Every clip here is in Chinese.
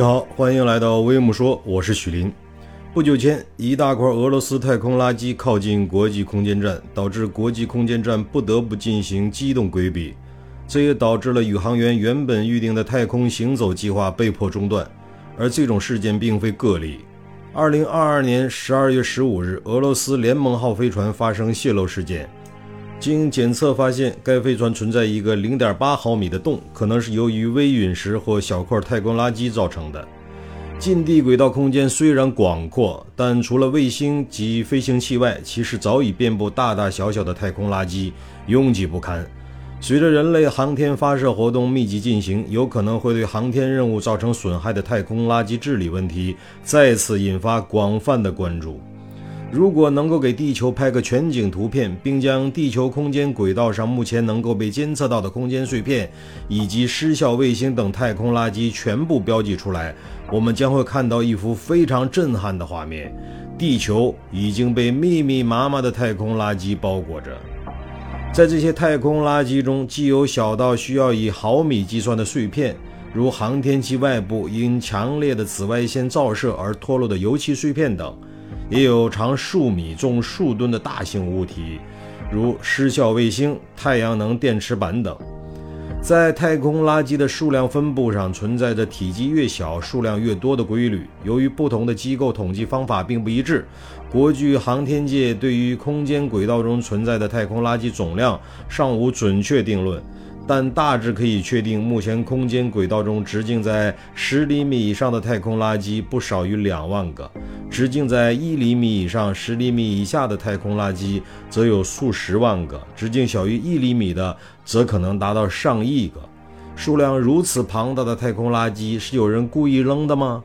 你好，欢迎来到微姆说，我是许林。不久前，一大块俄罗斯太空垃圾靠近国际空间站，导致国际空间站不得不进行机动规避，这也导致了宇航员原本预定的太空行走计划被迫中断。而这种事件并非个例。二零二二年十二月十五日，俄罗斯联盟号飞船发生泄漏事件。经检测发现，该飞船存在一个零点八毫米的洞，可能是由于微陨石或小块太空垃圾造成的。近地轨道空间虽然广阔，但除了卫星及飞行器外，其实早已遍布大大小小的太空垃圾，拥挤不堪。随着人类航天发射活动密集进行，有可能会对航天任务造成损害的太空垃圾治理问题再次引发广泛的关注。如果能够给地球拍个全景图片，并将地球空间轨道上目前能够被监测到的空间碎片以及失效卫星等太空垃圾全部标记出来，我们将会看到一幅非常震撼的画面：地球已经被密密麻麻的太空垃圾包裹着。在这些太空垃圾中，既有小到需要以毫米计算的碎片，如航天器外部因强烈的紫外线照射而脱落的油漆碎片等。也有长数米、重数吨的大型物体，如失效卫星、太阳能电池板等。在太空垃圾的数量分布上，存在着体积越小、数量越多的规律。由于不同的机构统计方法并不一致，国际航天界对于空间轨道中存在的太空垃圾总量尚无准确定论。但大致可以确定，目前空间轨道中直径在十厘米以上的太空垃圾不少于两万个，直径在一厘米以上、十厘米以下的太空垃圾则有数十万个，直径小于一厘米的则可能达到上亿个。数量如此庞大的太空垃圾是有人故意扔的吗？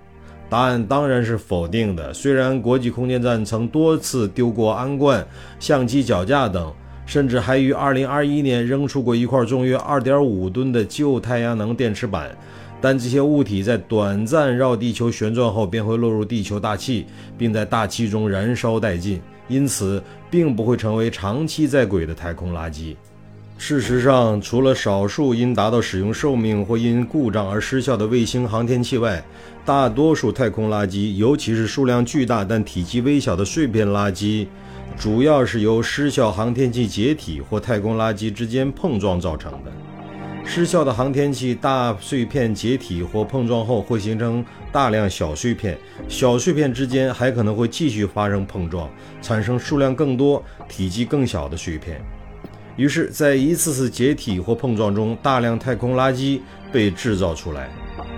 答案当然是否定的。虽然国际空间站曾多次丢过安罐、相机脚架等。甚至还于2021年扔出过一块重约2.5吨的旧太阳能电池板，但这些物体在短暂绕地球旋转后便会落入地球大气，并在大气中燃烧殆尽，因此并不会成为长期在轨的太空垃圾。事实上，除了少数因达到使用寿命或因故障而失效的卫星航天器外，大多数太空垃圾，尤其是数量巨大但体积微小的碎片垃圾。主要是由失效航天器解体或太空垃圾之间碰撞造成的。失效的航天器大碎片解体或碰撞后，会形成大量小碎片，小碎片之间还可能会继续发生碰撞，产生数量更多、体积更小的碎片。于是，在一次次解体或碰撞中，大量太空垃圾被制造出来。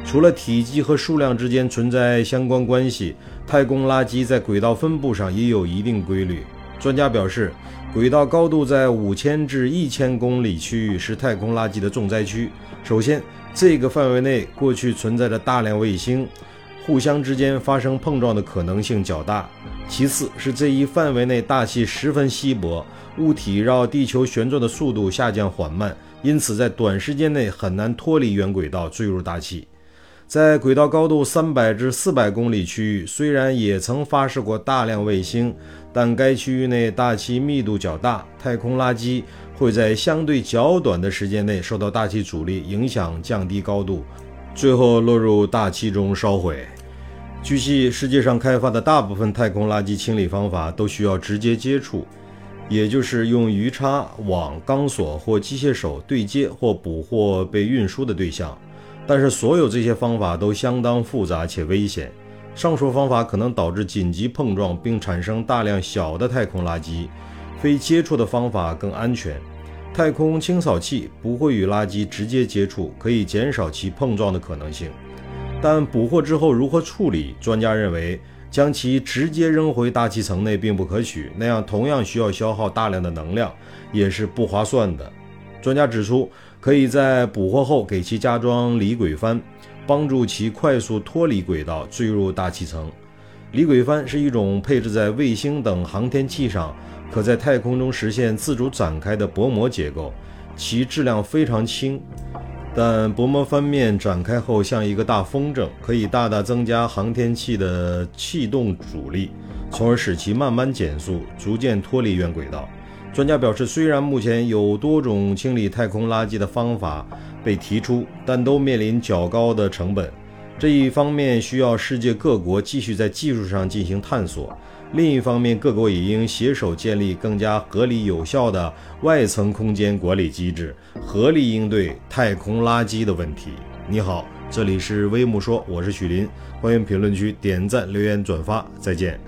除了体积和数量之间存在相关关系，太空垃圾在轨道分布上也有一定规律。专家表示，轨道高度在五千至一千公里区域是太空垃圾的重灾区。首先，这个范围内过去存在着大量卫星，互相之间发生碰撞的可能性较大。其次是这一范围内大气十分稀薄，物体绕地球旋转的速度下降缓慢，因此在短时间内很难脱离原轨道坠入大气。在轨道高度三百至四百公里区域，虽然也曾发射过大量卫星，但该区域内大气密度较大，太空垃圾会在相对较短的时间内受到大气阻力影响，降低高度，最后落入大气中烧毁。据悉，世界上开发的大部分太空垃圾清理方法都需要直接接触，也就是用鱼叉、网、钢索或机械手对接或捕获被运输的对象。但是所有这些方法都相当复杂且危险。上述方法可能导致紧急碰撞并产生大量小的太空垃圾。非接触的方法更安全。太空清扫器不会与垃圾直接接触，可以减少其碰撞的可能性。但捕获之后如何处理？专家认为，将其直接扔回大气层内并不可取，那样同样需要消耗大量的能量，也是不划算的。专家指出。可以在捕获后给其加装离轨帆，帮助其快速脱离轨道坠入大气层。离轨帆是一种配置在卫星等航天器上，可在太空中实现自主展开的薄膜结构，其质量非常轻。但薄膜翻面展开后像一个大风筝，可以大大增加航天器的气动阻力，从而使其慢慢减速，逐渐脱离原轨道。专家表示，虽然目前有多种清理太空垃圾的方法被提出，但都面临较高的成本。这一方面需要世界各国继续在技术上进行探索，另一方面各国也应携手建立更加合理有效的外层空间管理机制，合力应对太空垃圾的问题。你好，这里是微木说，我是许林，欢迎评论区点赞、留言、转发，再见。